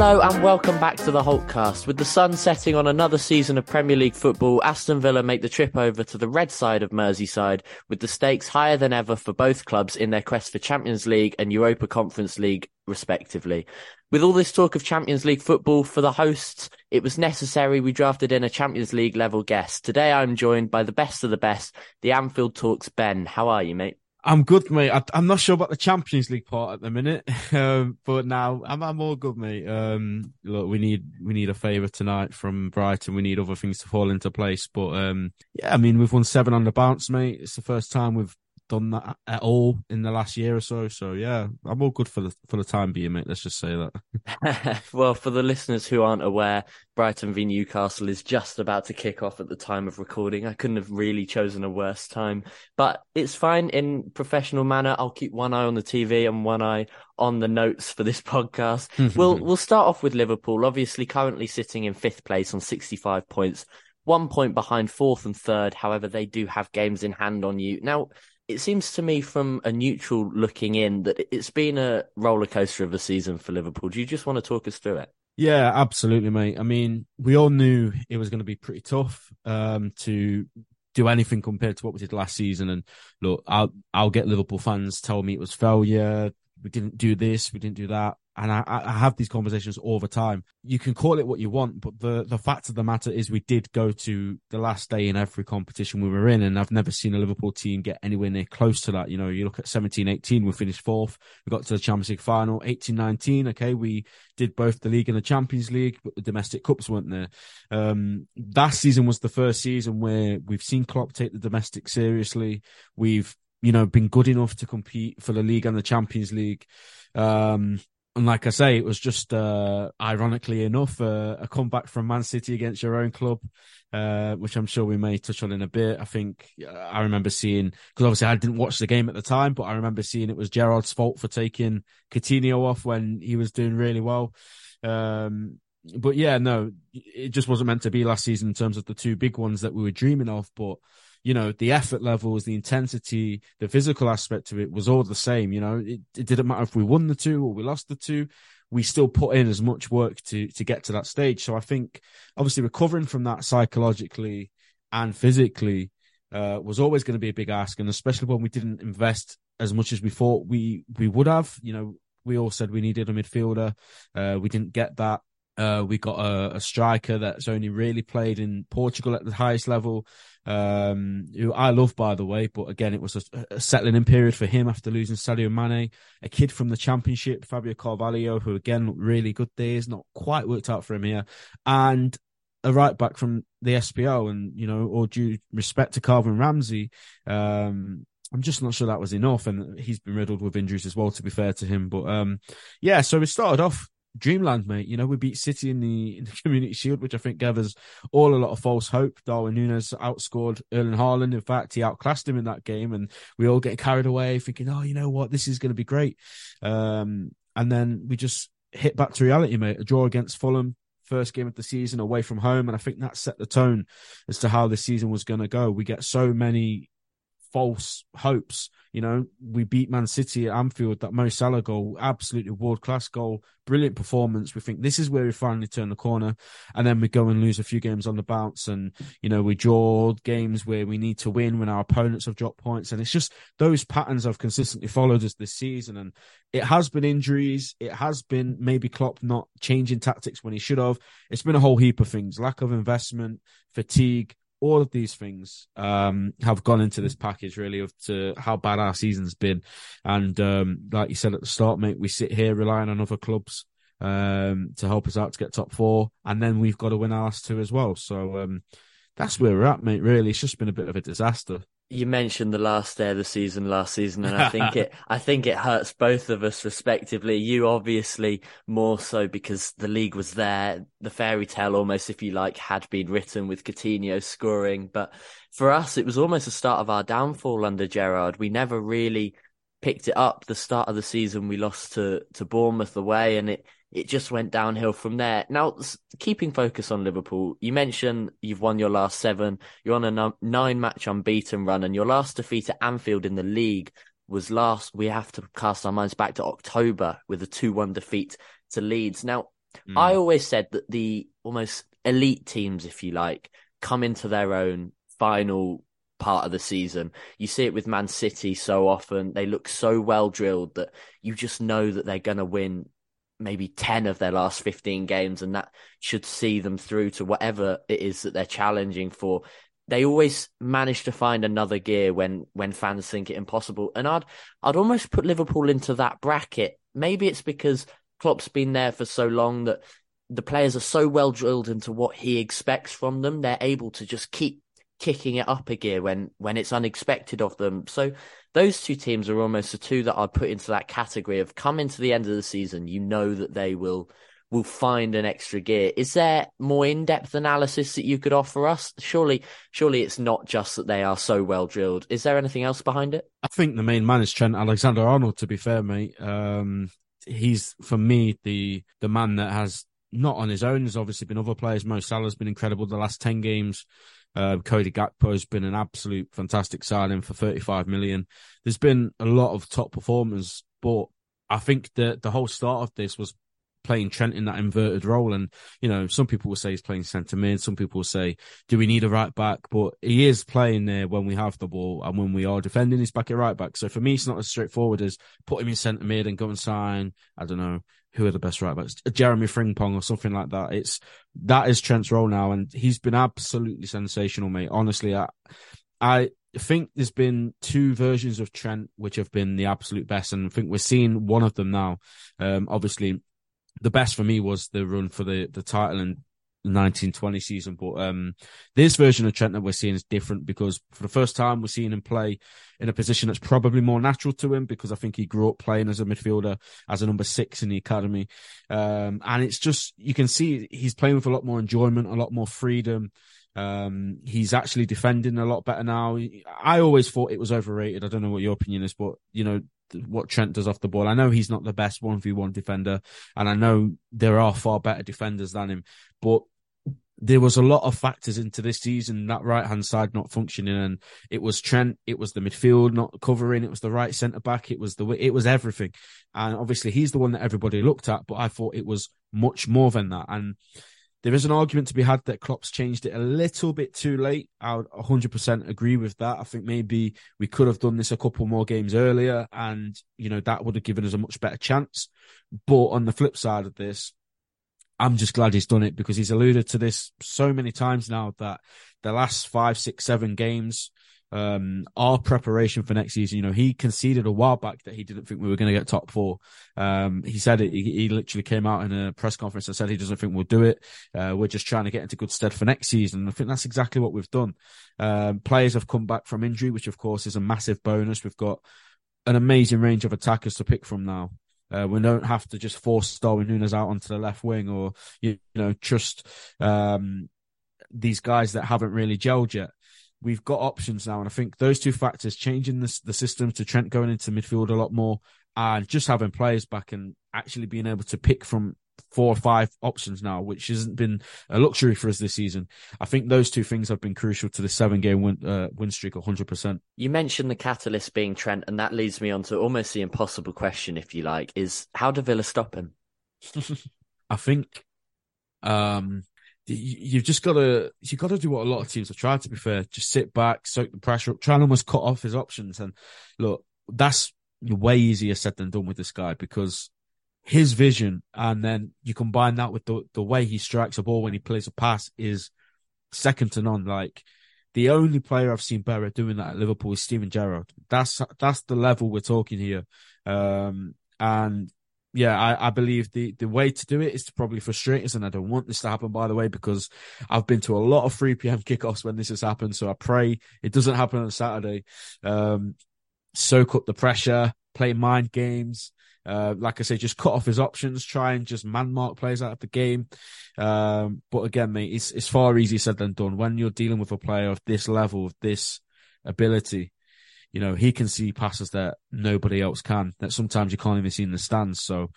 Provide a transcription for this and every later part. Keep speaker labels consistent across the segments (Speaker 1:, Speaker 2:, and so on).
Speaker 1: Hello and welcome back to the Holtecast. With the sun setting on another season of Premier League football, Aston Villa make the trip over to the red side of Merseyside with the stakes higher than ever for both clubs in their quest for Champions League and Europa Conference League, respectively. With all this talk of Champions League football for the hosts, it was necessary we drafted in a Champions League level guest. Today I'm joined by the best of the best, the Anfield Talks Ben. How are you, mate?
Speaker 2: I'm good, mate. I, am not sure about the Champions League part at the minute, um, but now I'm, I'm all good, mate. Um, look, we need we need a favour tonight from Brighton. We need other things to fall into place, but um, yeah, I mean we've won seven on the bounce, mate. It's the first time we've done that at all in the last year or so. So yeah, I'm all good for the for the time being, mate. Let's just say
Speaker 1: that. well, for the listeners who aren't aware, Brighton v Newcastle is just about to kick off at the time of recording. I couldn't have really chosen a worse time, but it's fine in professional manner. I'll keep one eye on the TV and one eye on the notes for this podcast. we'll we'll start off with Liverpool, obviously currently sitting in fifth place on 65 points. One point behind fourth and third. However, they do have games in hand on you. Now, it seems to me from a neutral looking in that it's been a roller coaster of a season for Liverpool. Do you just want to talk us through it?
Speaker 2: Yeah, absolutely, mate. I mean, we all knew it was going to be pretty tough um, to do anything compared to what we did last season. And look, I'll I'll get Liverpool fans tell me it was failure. We didn't do this, we didn't do that and I, I, have these conversations all the time. You can call it what you want, but the, the fact of the matter is we did go to the last day in every competition we were in, and I've never seen a Liverpool team get anywhere near close to that. You know, you look at 17-18, we finished fourth. We got to the Champions League final. 18-19, okay, we did both the league and the Champions League, but the domestic cups weren't there. Um, that season was the first season where we've seen Klopp take the domestic seriously. We've you know, been good enough to compete for the league and the Champions League. Um, and like I say, it was just uh, ironically enough uh, a comeback from Man City against your own club, uh, which I'm sure we may touch on in a bit. I think uh, I remember seeing because obviously I didn't watch the game at the time, but I remember seeing it was Gerrard's fault for taking Coutinho off when he was doing really well. Um, but yeah, no, it just wasn't meant to be last season in terms of the two big ones that we were dreaming of. But you know, the effort levels, the intensity, the physical aspect of it was all the same. You know, it, it didn't matter if we won the two or we lost the two. We still put in as much work to to get to that stage. So I think obviously recovering from that psychologically and physically uh, was always going to be a big ask, and especially when we didn't invest as much as we thought we we would have. You know, we all said we needed a midfielder. Uh, we didn't get that. Uh, we got a, a, striker that's only really played in Portugal at the highest level, um, who I love, by the way. But again, it was a, a, settling in period for him after losing Sadio Mane. A kid from the Championship, Fabio Carvalho, who again looked really good days, not quite worked out for him here, and a right back from the SPL. And you know, all due respect to Calvin Ramsey, um, I'm just not sure that was enough, and he's been riddled with injuries as well. To be fair to him, but um, yeah, so we started off dreamland, mate. You know, we beat City in the, in the Community Shield, which I think gave us all a lot of false hope. Darwin Nunez outscored Erling Haaland. In fact, he outclassed him in that game, and we all get carried away thinking, oh, you know what, this is going to be great. Um, and then we just hit back to reality, mate. A draw against Fulham, first game of the season away from home, and I think that set the tone as to how the season was going to go. We get so many false hopes. You know, we beat Man City at Anfield, that Mo Salah goal, absolutely world class goal, brilliant performance. We think this is where we finally turn the corner. And then we go and lose a few games on the bounce. And, you know, we draw games where we need to win when our opponents have dropped points. And it's just those patterns have consistently followed us this season. And it has been injuries. It has been maybe Klopp not changing tactics when he should have. It's been a whole heap of things lack of investment, fatigue all of these things um, have gone into this package really of to how bad our season's been. And um, like you said at the start, mate, we sit here relying on other clubs um, to help us out to get top four, and then we've got to win our last two as well. So um, that's where we're at, mate. Really, it's just been a bit of a disaster.
Speaker 1: You mentioned the last day of the season last season, and I think it I think it hurts both of us respectively. You obviously more so because the league was there, the fairy tale almost, if you like, had been written with Coutinho scoring. But for us, it was almost the start of our downfall under Gerrard. We never really picked it up. The start of the season, we lost to to Bournemouth away, and it it just went downhill from there. Now, keeping focus on Liverpool, you mentioned you've won your last seven. You're on a nine match unbeaten run, and your last defeat at Anfield in the league was last. We have to cast our minds back to October with a 2 1 defeat to Leeds. Now, mm. I always said that the almost elite teams, if you like, come into their own final part of the season. You see it with Man City so often. They look so well drilled that you just know that they're going to win maybe 10 of their last 15 games and that should see them through to whatever it is that they're challenging for. They always manage to find another gear when when fans think it impossible. And i'd i'd almost put liverpool into that bracket. Maybe it's because klopp's been there for so long that the players are so well drilled into what he expects from them they're able to just keep kicking it up a gear when when it's unexpected of them so those two teams are almost the two that I'd put into that category of come into the end of the season, you know that they will will find an extra gear. Is there more in-depth analysis that you could offer us? Surely, surely it's not just that they are so well drilled. Is there anything else behind it?
Speaker 2: I think the main man is Trent Alexander-Arnold. To be fair, mate, um, he's for me the the man that has not on his own. There's obviously been other players. Mo Salah's been incredible the last ten games. Uh, Cody Gakpo has been an absolute fantastic signing for 35 million. There's been a lot of top performers, but I think that the whole start of this was playing Trent in that inverted role. And, you know, some people will say he's playing centre mid. Some people will say, do we need a right back? But he is playing there when we have the ball and when we are defending, he's back at right back. So for me, it's not as straightforward as put him in centre mid and go and sign, I don't know, who are the best right backs? Jeremie Frimpong or something like that. It's, that is Trent's role now. And he's been absolutely sensational, mate. Honestly, I, I, think there's been two versions of Trent which have been the absolute best, and I think we're seeing one of them now. Um, obviously, the best for me was the run for the the title in 1920 season. But um, this version of Trent that we're seeing is different because for the first time we're seeing him play in a position that's probably more natural to him because I think he grew up playing as a midfielder as a number six in the academy. Um, and it's just you can see he's playing with a lot more enjoyment, a lot more freedom. Um, he's actually defending a lot better now. I always thought it was overrated. I don't know what your opinion is, but you know, what Trent does off the ball. I know he's not the best 1v1 defender, and I know there are far better defenders than him, but there was a lot of factors into this season, that right hand side not functioning. And it was Trent, it was the midfield not covering, it was the right centre back, it was the it was everything. And obviously he's the one that everybody looked at, but I thought it was much more than that. And there is an argument to be had that Klopp's changed it a little bit too late. I would 100% agree with that. I think maybe we could have done this a couple more games earlier and, you know, that would have given us a much better chance. But on the flip side of this, I'm just glad he's done it because he's alluded to this so many times now that the last five, six, seven games, um, our preparation for next season. You know, he conceded a while back that he didn't think we were going to get top four. Um, he said it. He, he, literally came out in a press conference and said he doesn't think we'll do it. Uh, we're just trying to get into good stead for next season. And I think that's exactly what we've done. Um, players have come back from injury, which of course is a massive bonus. We've got an amazing range of attackers to pick from now. Uh, we don't have to just force Darwin Nunez out onto the left wing or, you, you know, trust, um, these guys that haven't really gelled yet we've got options now. And I think those two factors, changing the, the system to Trent going into midfield a lot more and just having players back and actually being able to pick from four or five options now, which hasn't been a luxury for us this season. I think those two things have been crucial to the seven game win, uh, win streak 100%.
Speaker 1: You mentioned the catalyst being Trent, and that leads me on to almost the impossible question, if you like, is how do Villa stop him?
Speaker 2: I think um, you've just got to you've got to do what a lot of teams have tried. To be fair, just sit back, soak the pressure up, try and almost cut off his options. And look, that's way easier said than done with this guy because his vision, and then you combine that with the the way he strikes a ball when he plays a pass is second to none. Like the only player I've seen better doing that at Liverpool is Steven Gerrard. That's that's the level we're talking here. Um, and yeah, I, I believe the, the way to do it is to probably frustrate us, and I don't want this to happen, by the way, because I've been to a lot of 3 p.m. kickoffs when this has happened. So I pray it doesn't happen on Saturday. Um, soak up the pressure, play mind games. Uh, like I say, just cut off his options, try and just man mark players out of the game. Um, but again, mate, it's it's far easier said than done. When you're dealing with a player of this level, of this ability, you know, he can see passes that nobody else can, that sometimes you can't even see in the stands. So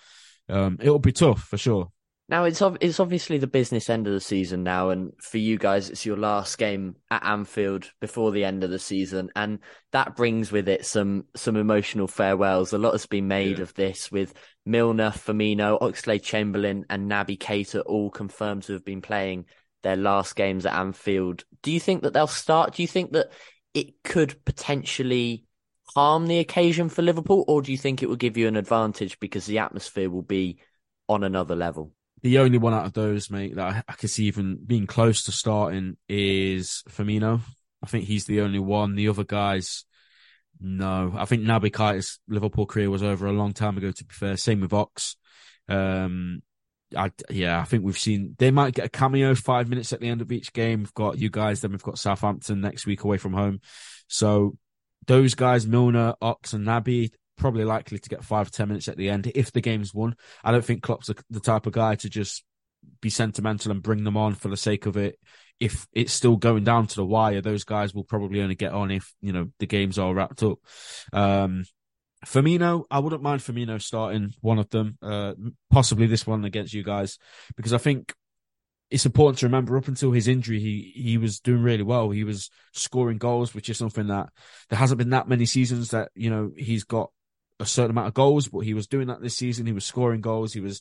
Speaker 2: um, it'll be tough for sure.
Speaker 1: Now it's it's obviously the business end of the season now, and for you guys, it's your last game at Anfield before the end of the season, and that brings with it some some emotional farewells. A lot has been made yeah. of this, with Milner, Firmino, Oxlade, Chamberlain, and Naby Keita all confirmed to have been playing their last games at Anfield. Do you think that they'll start? Do you think that it could potentially harm the occasion for Liverpool, or do you think it will give you an advantage because the atmosphere will be on another level?
Speaker 2: The only one out of those, mate, that I, I could see even being close to starting is Firmino. I think he's the only one. The other guys, no. I think Naby Keita's Liverpool career was over a long time ago. To be fair, same with Ox. Um, I, yeah, I think we've seen they might get a cameo five minutes at the end of each game. We've got you guys, then we've got Southampton next week away from home. So those guys, Milner, Ox, and Naby, probably likely to get five ten minutes at the end if the game's won. I don't think Klopp's the type of guy to just be sentimental and bring them on for the sake of it. If it's still going down to the wire, those guys will probably only get on if you know the game's all wrapped up. Um, Firmino, I wouldn't mind Firmino starting one of them, uh, possibly this one against you guys, because I think it's important to remember up until his injury, he he was doing really well. He was scoring goals, which is something that there hasn't been that many seasons that you know he's got a certain amount of goals, but he was doing that this season. He was scoring goals. He was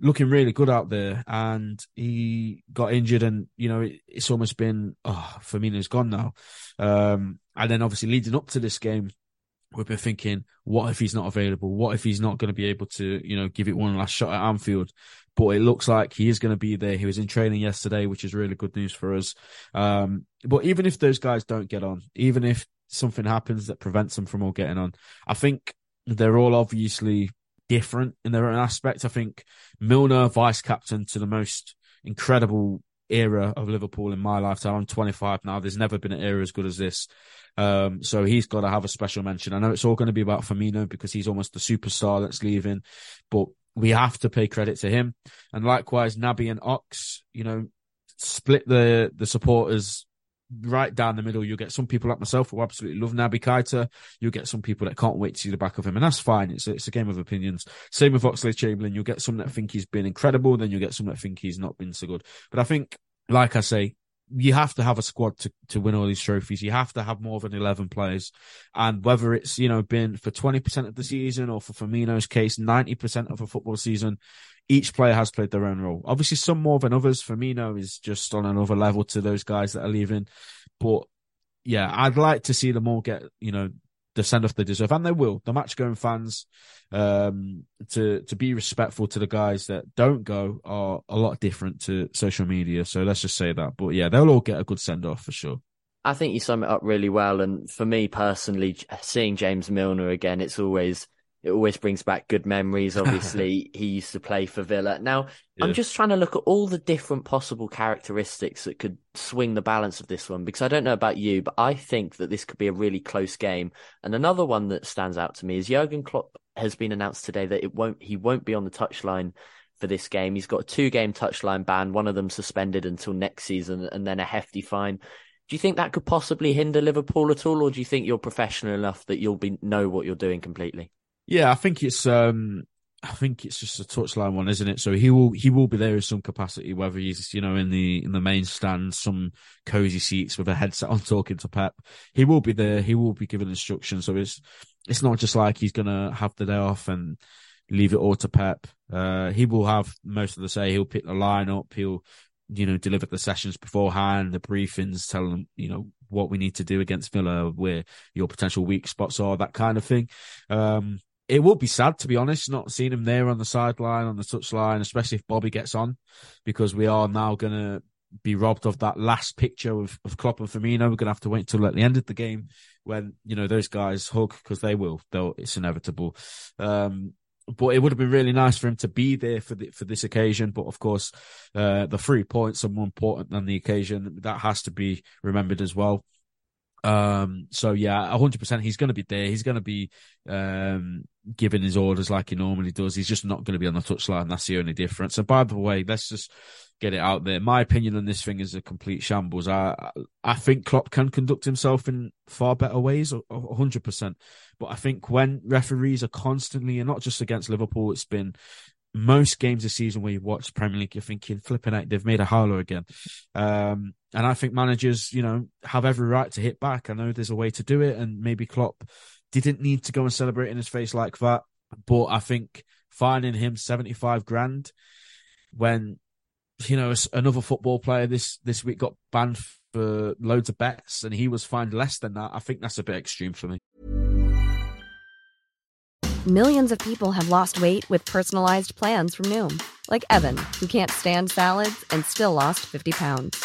Speaker 2: looking really good out there, and he got injured, and you know it, it's almost been oh Firmino's gone now. Um, and then obviously leading up to this game, we've been thinking, what if he's not available? What if he's not going to be able to, you know, give it one last shot at Anfield? But it looks like he is going to be there. He was in training yesterday, which is really good news for us. Um, but even if those guys don't get on, even if something happens that prevents them from all getting on, I think they're all obviously different in their own aspect. I think Milner, vice captain to the most incredible era of Liverpool in my lifetime. I'm 25 now. There's never been an era as good as this. Um, so he's got to have a special mention. I know it's all going to be about Firmino because he's almost the superstar that's leaving, but we have to pay credit to him. And likewise, Naby and Ox, you know, split the the supporters right down the middle. You'll get some people like myself who absolutely love Naby Keita. You'll get some people that can't wait to see the back of him, and that's fine. It's a, it's a game of opinions. Same with Oxlade Chamberlain. You'll get some that think he's been incredible, then you'll get some that think he's not been so good. But I think, like I say, you have to have a squad to, to win all these trophies. You have to have more than 11 players. And whether it's, you know, been for 20% of the season or for Firmino's case, 90% of a football season, each player has played their own role. Obviously, some more than others. Firmino is just on another level to those guys that are leaving. But yeah, I'd like to see them all get, you know, the send off they deserve, and they will. The match going fans, um, to to be respectful to the guys that don't go are a lot different to social media. So let's just say that. But yeah, they'll all get a good send off for sure.
Speaker 1: I think you sum it up really well. And for me personally, seeing James Milner again, it's always it always brings back good memories. Obviously, he used to play for Villa. Now, yeah. I'm just trying to look at all the different possible characteristics that could swing the balance of this one because I don't know about you, but I think that this could be a really close game. And another one that stands out to me is Jurgen Klopp has been announced today that it won't he won't be on the touchline for this game. He's got a two game touchline ban, one of them suspended until next season, and then a hefty fine. Do you think that could possibly hinder Liverpool at all, or do you think you're professional enough that you'll be know what you're doing completely?
Speaker 2: Yeah, I think it's um I think it's just a touchline one, isn't it? So he will he will be there in some capacity, whether he's you know in the in the main stand, some cozy seats with a headset on, talking to Pep. He will be there. He will be giving instructions. So it's it's not just like he's gonna have the day off and leave it all to Pep. Uh, he will have most of the say. He'll pick the line up. He'll you know deliver the sessions beforehand, the briefings, tell them you know what we need to do against Villa, where your potential weak spots are, that kind of thing. Um, it will be sad to be honest, not seeing him there on the sideline, on the touchline, especially if Bobby gets on, because we are now going to be robbed of that last picture of, of Klopp and Firmino. We're going to have to wait until at the end of the game when you know those guys hug because they will. They'll, it's inevitable. Um, but it would have been really nice for him to be there for the, for this occasion. But of course, uh, the three points are more important than the occasion. That has to be remembered as well. Um, so yeah, hundred percent, he's going to be there. He's going to be um, giving his orders like he normally does. He's just not going to be on the touchline. That's the only difference. And by the way, let's just get it out there. My opinion on this thing is a complete shambles. I I think Klopp can conduct himself in far better ways, hundred percent. But I think when referees are constantly, and not just against Liverpool, it's been most games this season where you watch Premier League, you're thinking, flipping out, they've made a howler again. Um, and I think managers, you know, have every right to hit back. I know there's a way to do it, and maybe Klopp didn't need to go and celebrate in his face like that. But I think finding him 75 grand when, you know, another football player this, this week got banned for loads of bets and he was fined less than that, I think that's a bit extreme for me.
Speaker 3: Millions of people have lost weight with personalized plans from Noom, like Evan, who can't stand salads and still lost 50 pounds.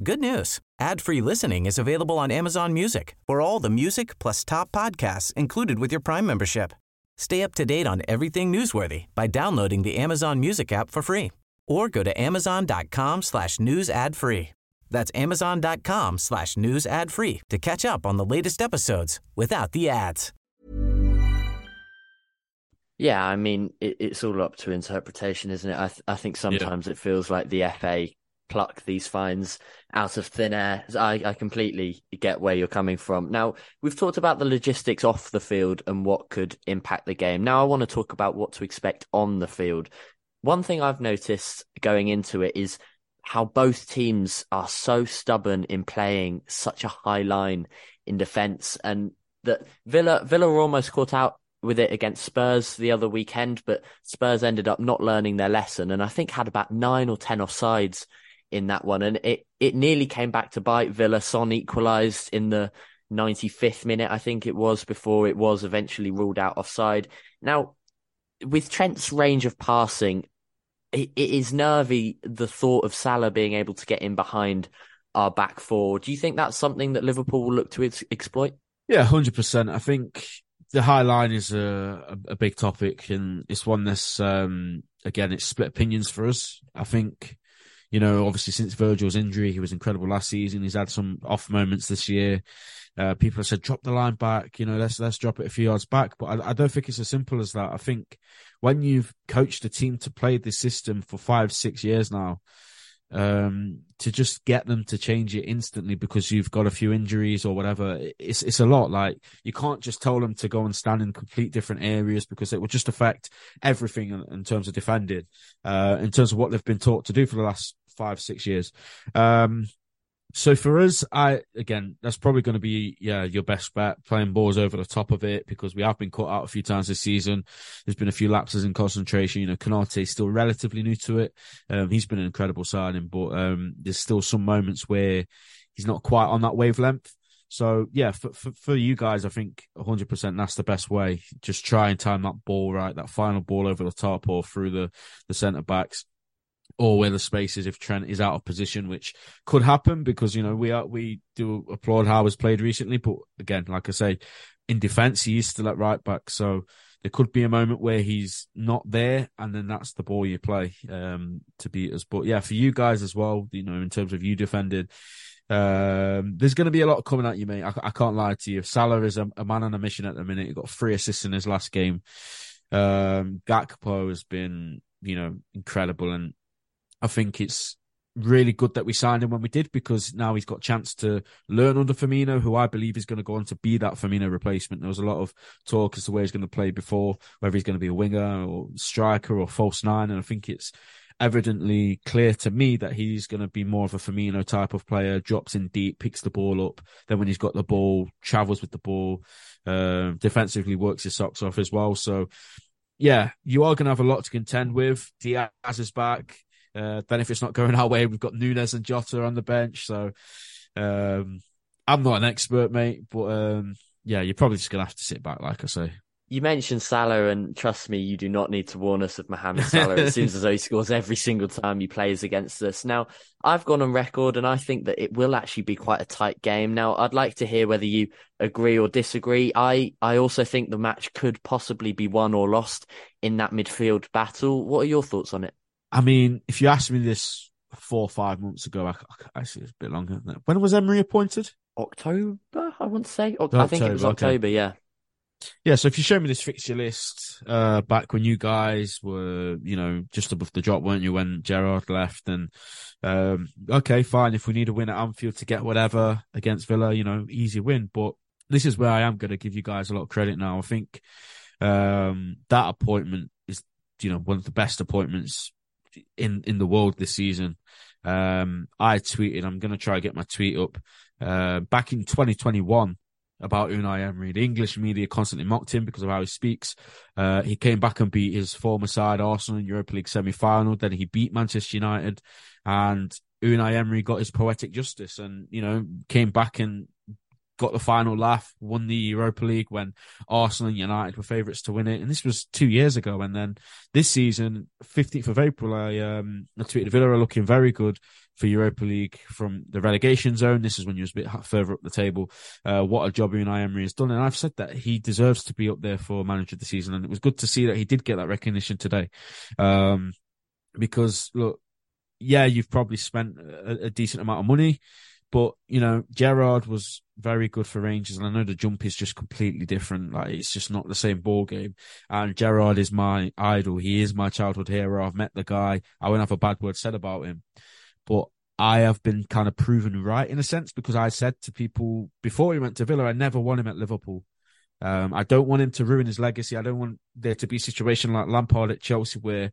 Speaker 4: Good news. Ad-free listening is available on Amazon Music for all the music plus top podcasts included with your Prime membership. Stay up to date on everything newsworthy by downloading the Amazon Music app for free or go to amazon.com slash news ad free. That's amazon.com slash news ad free to catch up on the latest episodes without the ads.
Speaker 1: Yeah, I mean, it, it's all up to interpretation, isn't it? I, th- I think sometimes yeah. it feels like the FA pluck these fines out of thin air. I, I completely get where you're coming from. Now, we've talked about the logistics off the field and what could impact the game. Now, I want to talk about what to expect on the field. One thing I've noticed going into it is how both teams are so stubborn in playing such a high line in defence and that Villa Villa were almost caught out with it against Spurs the other weekend, but Spurs ended up not learning their lesson and I think had about nine or ten offsides in that one. And it, it nearly came back to bite Villa. Son equalised in the 95th minute, I think it was, before it was eventually ruled out offside. Now, with Trent's range of passing, it, it is nervy the thought of Salah being able to get in behind our back four. Do you think that's something that Liverpool will look to ex- exploit?
Speaker 2: Yeah, 100%. I think the high line is a, a, a big topic, and it's one that's um, again it's split opinions for us. I think you know obviously since Virgil's injury, he was incredible last season. He's had some off moments this year. Uh, people have said drop the line back, you know, let's let's drop it a few yards back. But I, I don't think it's as simple as that. I think when you've coached a team to play this system for five, six years now, um, to just get them to change it instantly because you've got a few injuries or whatever. It's it's a lot. Like you can't just tell them to go and stand in complete different areas because it will just affect everything in, in terms of defending, uh, in terms of what they've been taught to do for the last five six years. Um, so for us, I again, that's probably going to be yeah your best bet playing balls over the top of it because we have been caught out a few times this season. There's been a few lapses in concentration. You know, Konate is still relatively new to it. Um, he's been an incredible signing, but um, there's still some moments where he's not quite on that wavelength. So yeah, for, for, for you guys, I think 100% that's the best way. Just try and time that ball right, that final ball over the top or through the the centre backs or where the space is if Trent is out of position, which could happen because you know we are we do applaud how he's played recently, but again, like I say, in defence he is still at right back, so there could be a moment where he's not there, and then that's the ball you play um, to beat us. But yeah, for you guys as well, you know, in terms of you defended. Um, there's going to be a lot coming at you, mate. I, I can't lie to you. Salah is a, a, man on a mission at the minute. He got three assists in his last game. Um, Gakpo has been, you know, incredible, and I think it's really good that we signed him when we did because now he's got a chance to learn under Firmino, who I believe is going to go on to be that Firmino replacement. There was a lot of talk as to where he's going to play before, whether he's going to be a winger or striker or false nine, and I think it's evidently clear to me that he's going to be more of a Firmino type of player, drops in deep, picks the ball up, then when he's got the ball, travels with the ball, uh, defensively works his socks off as well. So, yeah, you are going to have a lot to contend with. Diaz is back Uh, then if it's not going our way, we've got Nunez and Jota on the bench. So um, I'm not an expert, mate, but um, yeah, you're probably just gonna have to sit back, like I say.
Speaker 1: You mentioned Salah, and trust me, you do not need to warn us of Mohamed Salah. it seems as though he scores every single time he plays against us. Now, I've gone on record, and I think that it will actually be quite a tight game. Now, I'd like to hear whether you agree or disagree. I, I also think the match could possibly be won or lost in that midfield battle. What are your thoughts on it?
Speaker 2: I mean, if you asked me this four or five months ago, I, I see it's a bit longer. When was Emery appointed?
Speaker 1: October, I want to say. October, I think it was October, okay. yeah.
Speaker 2: Yeah, so if you show me this fixture list, uh, back when you guys were, you know, just above the drop, weren't you, when Gerrard left? And, um, okay, fine. If we need a win at Anfield to get whatever against Villa, you know, easy win. But this is where I am going to give you guys a lot of credit now. I think, um, that appointment is, you know, one of the best appointments in, in the world this season. Um, I tweeted, I'm going to try to get my tweet up, uh, back in 2021 about Unai Emery. The English media constantly mocked him because of how he speaks. Uh, he came back and beat his former side, Arsenal, in Europa League semi-final. Then he beat Manchester United, and Unai Emery got his poetic justice, and you know came back and got the final laugh, won the Europa League when Arsenal and United were favourites to win it. And this was two years ago. And then this season, 15th of April, I, um, I tweeted Villa are looking very good for Europa League from the relegation zone. This is when you was a bit further up the table. Uh, what a job Unai Emery has done. And I've said that he deserves to be up there for manager of the season. And it was good to see that he did get that recognition today. Um, because look, yeah, you've probably spent a, a decent amount of money. But you know, Gerrard was very good for Rangers, and I know the jump is just completely different. Like it's just not the same ball game. And Gerrard is my idol. He is my childhood hero. I've met the guy. I won't have a bad word said about him, but I have been kind of proven right in a sense because I said to people before he went to Villa, I never want him at Liverpool. Um, I don't want him to ruin his legacy. I don't want there to be a situation like Lampard at Chelsea where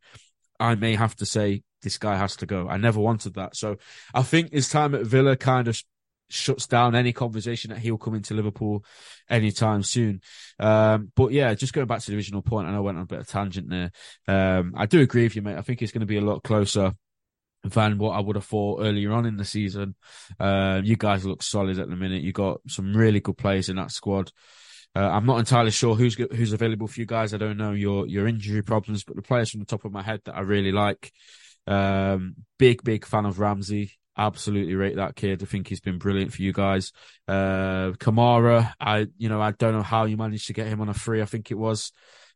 Speaker 2: I may have to say this guy has to go. I never wanted that. So I think his time at Villa kind of shuts down any conversation that he'll come into Liverpool anytime soon. Um, but yeah, just going back to the original point, I know I went on a bit of tangent there. Um, I do agree with you, mate. I think it's going to be a lot closer than what I would have thought earlier on in the season. Uh, you guys look solid at the minute. You got some really good players in that squad. Uh, I'm not entirely sure who's who's available for you guys. I don't know your your injury problems, but the players from the top of my head that I really like. Um, big big fan of Ramsey. Absolutely rate that kid. I think he's been brilliant for you guys. Uh, Kamara, I you know I don't know how you managed to get him on a free. I think it was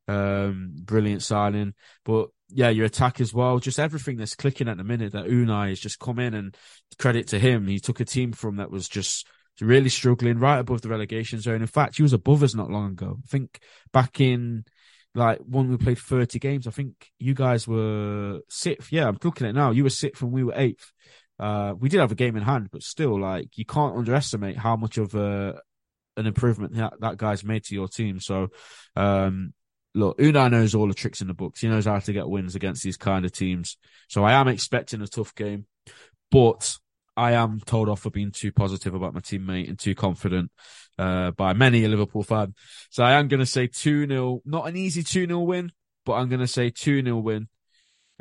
Speaker 2: um, brilliant signing. But yeah, your attack as well. Just everything that's clicking at the minute that Unai has just come in and credit to him. He took a team from that was just really struggling right above the relegation zone. In fact, he was above us not long ago. I think back in like when we played 30 games, I think you guys were sixth. Yeah, I'm looking at now. You were sixth and we were eighth. Uh, we did have a game in hand, but still, like, you can't underestimate how much of a, uh, an improvement that, that guy's made to your team. So, um, look, Unai knows all the tricks in the books. He knows how to get wins against these kind of teams. So I am expecting a tough game, but I am told off for being too positive about my teammate and too confident uh, by many a Liverpool fan. So I am going to say 2 0, not an easy 2 0 win, but I'm going to say 2 0 win.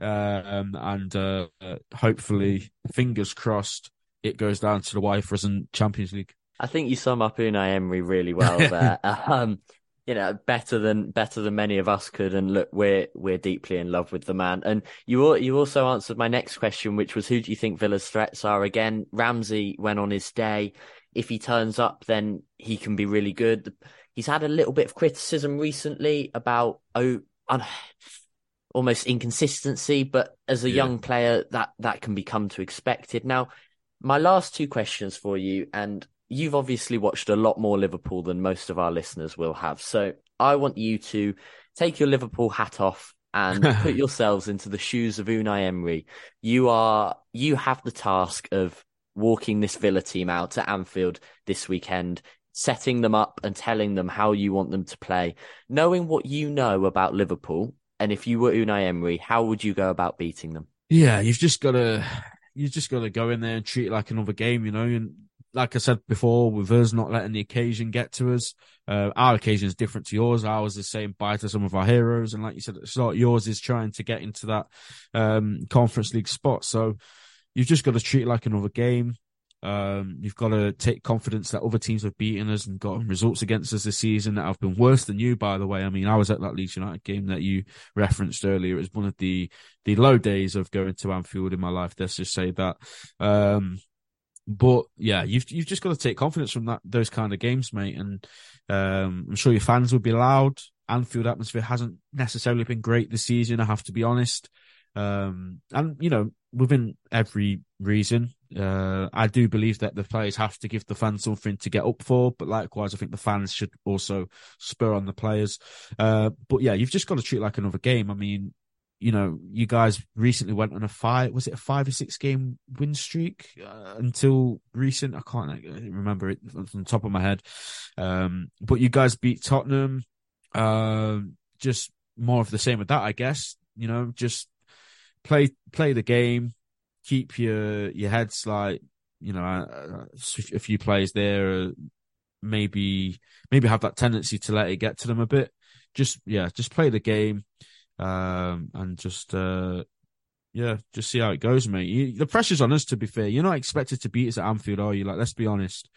Speaker 2: Um, and uh, hopefully, fingers crossed, it goes down to the wire for us in Champions League.
Speaker 1: I think you sum up Unai Emery really well there. um, you know, better than better than many of us could. And look, we're we're deeply in love with the man. And you you also answered my next question, which was who do you think Villa's threats are? Again, Ramsey went on his day. If he turns up, then he can be really good. He's had a little bit of criticism recently about oh, un- almost inconsistency, but as a yeah. young player, that that can become to expected. Now, my last two questions for you, and you've obviously watched a lot more Liverpool than most of our listeners will have. So I want you to take your Liverpool hat off and put yourselves into the shoes of Unai Emery. You are you have the task of walking this Villa team out to Anfield this weekend, setting them up and telling them how you want them to play. Knowing what you know about Liverpool, and if you were Unai Emery, how would you go about beating them?
Speaker 2: Yeah, you've just got to you've just got to go in there and treat it like another game, you know, and like I said before, with us not letting the occasion get to us, uh, our occasion is different to yours. Ours is saying bye to some of our heroes, and like you said at the start, yours is trying to get into that um, conference league spot. So you've just got to treat it like another game. Um, you've got to take confidence that other teams have beaten us and gotten results against us this season that have been worse than you, by the way. I mean, I was at that Leeds United game that you referenced earlier. It was one of the, the low days of going to Anfield in my life. Let's just say that. Um, but yeah, you've you've just got to take confidence from that those kind of games, mate. And um, I'm sure your fans will be loud. Anfield atmosphere hasn't necessarily been great this season. I have to be honest. Um, and you know, within every reason, uh, I do believe that the players have to give the fans something to get up for, but likewise, I think the fans should also spur on the players. Uh, but yeah, you've just got to treat like another game. I mean, you know, you guys recently went on a five, was it a five or six game win streak uh, until recent? I can't remember it from the top of my head. Um, but you guys beat Tottenham. Uh, just more of the same with that, I guess. You know, just play play the game, keep your your heads like you know a, a few players there, uh, maybe maybe have that tendency to let it get to them a bit. Just yeah, just play the game, um, and just uh, yeah, just see how it goes, mate. You, the pressure's on us. To be fair, you're not expected to beat us at Anfield, are you? Like, let's be honest.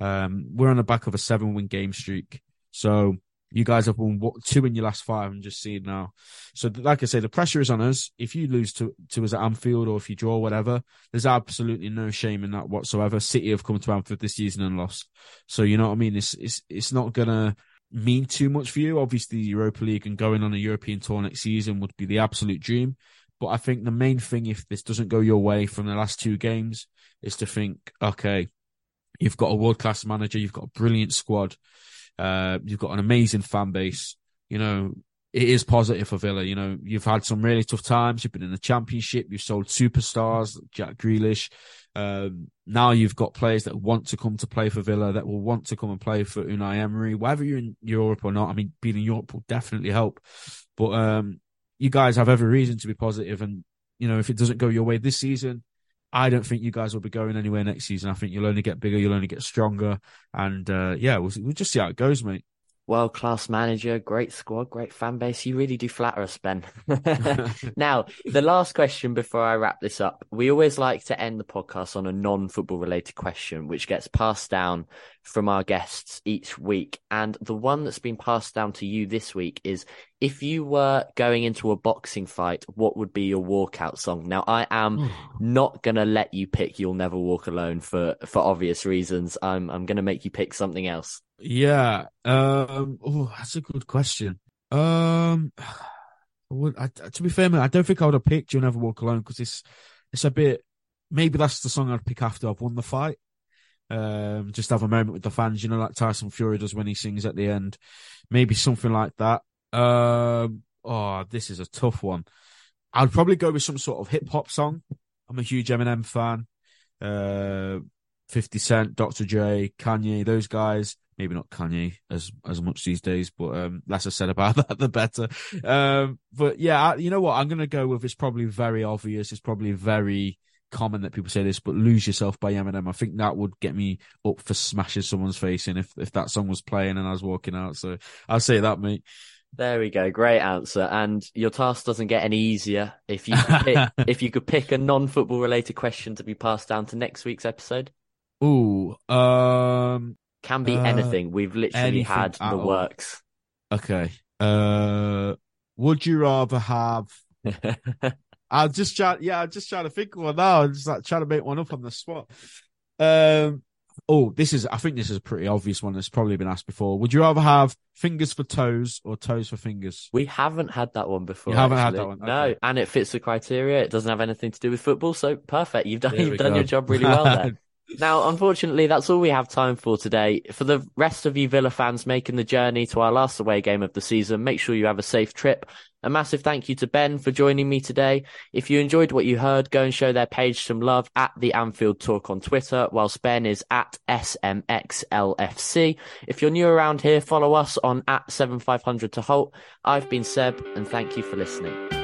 Speaker 2: Um, we're on the back of a seven-win game streak, so you guys have won two in your last five. I'm just seeing now. So, like I say, the pressure is on us. If you lose to, to us at Anfield or if you draw, whatever, there's absolutely no shame in that whatsoever. City have come to Anfield this season and lost. So, you know what I mean? It's, it's, it's not going to mean too much for you. Obviously, the Europa League and going on a European tour next season would be the absolute dream. But I think the main thing, if this doesn't go your way from the last two games, is to think, okay, you've got a world class manager, you've got a brilliant squad. Uh, you've got an amazing fan base. You know, it is positive for Villa. You know, you've had some really tough times. You've been in the championship. You've sold superstars, Jack Grealish. Um, now you've got players that want to come to play for Villa, that will want to come and play for Unai Emery, whether you're in Europe or not. I mean, being in Europe will definitely help. But um, you guys have every reason to be positive, and you know, if it doesn't go your way this season, I don't think you guys will be going anywhere next season. I think you'll only get bigger, you'll only get stronger, and uh, yeah, we'll, we'll just see how it goes, mate
Speaker 1: world class manager, great squad, great fan base. You really do flatter us, Ben. now, the last question before I wrap this up. We always like to end the podcast on a non football related question, which gets passed down from our guests each week. And the one that's been passed down to you this week is if you were going into a boxing fight, what would be your walkout song? Now, I am hmm. not going to let you pick You'll Never Walk Alone for, for obvious reasons. I'm, I'm going to make you pick something else.
Speaker 2: Yeah. Um. Oh, that's a good question. Um. Would, I, to be fair, man, I don't think I would have picked "You'll Never Walk Alone" because it's it's a bit. Maybe that's the song I'd pick after I've won the fight. Um, just have a moment with the fans, you know, like Tyson Fury does when he sings at the end. Maybe something like that. Um. Oh, this is a tough one. I'd probably go with some sort of hip hop song. I'm a huge Eminem fan. Uh, 50 Cent, Dr. Dre, Kanye, those guys maybe not Kanye as as much these days, but um, less I said about that, the better. Um, but yeah, I, you know what? I'm gonna go with. It's probably very obvious. It's probably very common that people say this, but "Lose Yourself" by Eminem. I think that would get me up for smashing someone's face in if if that song was playing and I was walking out. So I'll say that, mate.
Speaker 1: There we go. Great answer. And your task doesn't get any easier if you pick, if you could pick a non-football related question to be passed down to next week's episode.
Speaker 2: Ooh, um,
Speaker 1: can be uh, anything. We've literally had the all. works.
Speaker 2: Okay. Uh, would you rather have? I'll just try. Yeah, I'm just trying to think of one now. I'm just like trying to make one up on the spot. Um. Oh, this is. I think this is a pretty obvious one. That's probably been asked before. Would you rather have fingers for toes or toes for fingers?
Speaker 1: We haven't had that one before.
Speaker 2: You haven't actually. had that one. Okay.
Speaker 1: No, and it fits the criteria. It doesn't have anything to do with football, so perfect. You've done. you've done go. your job really well there. Now, unfortunately, that's all we have time for today. For the rest of you Villa fans making the journey to our last away game of the season, make sure you have a safe trip. A massive thank you to Ben for joining me today. If you enjoyed what you heard, go and show their page some love at the Anfield Talk on Twitter, whilst Ben is at SMXLFC. If you're new around here, follow us on at 7500 to Holte. I've been Seb, and thank you for listening.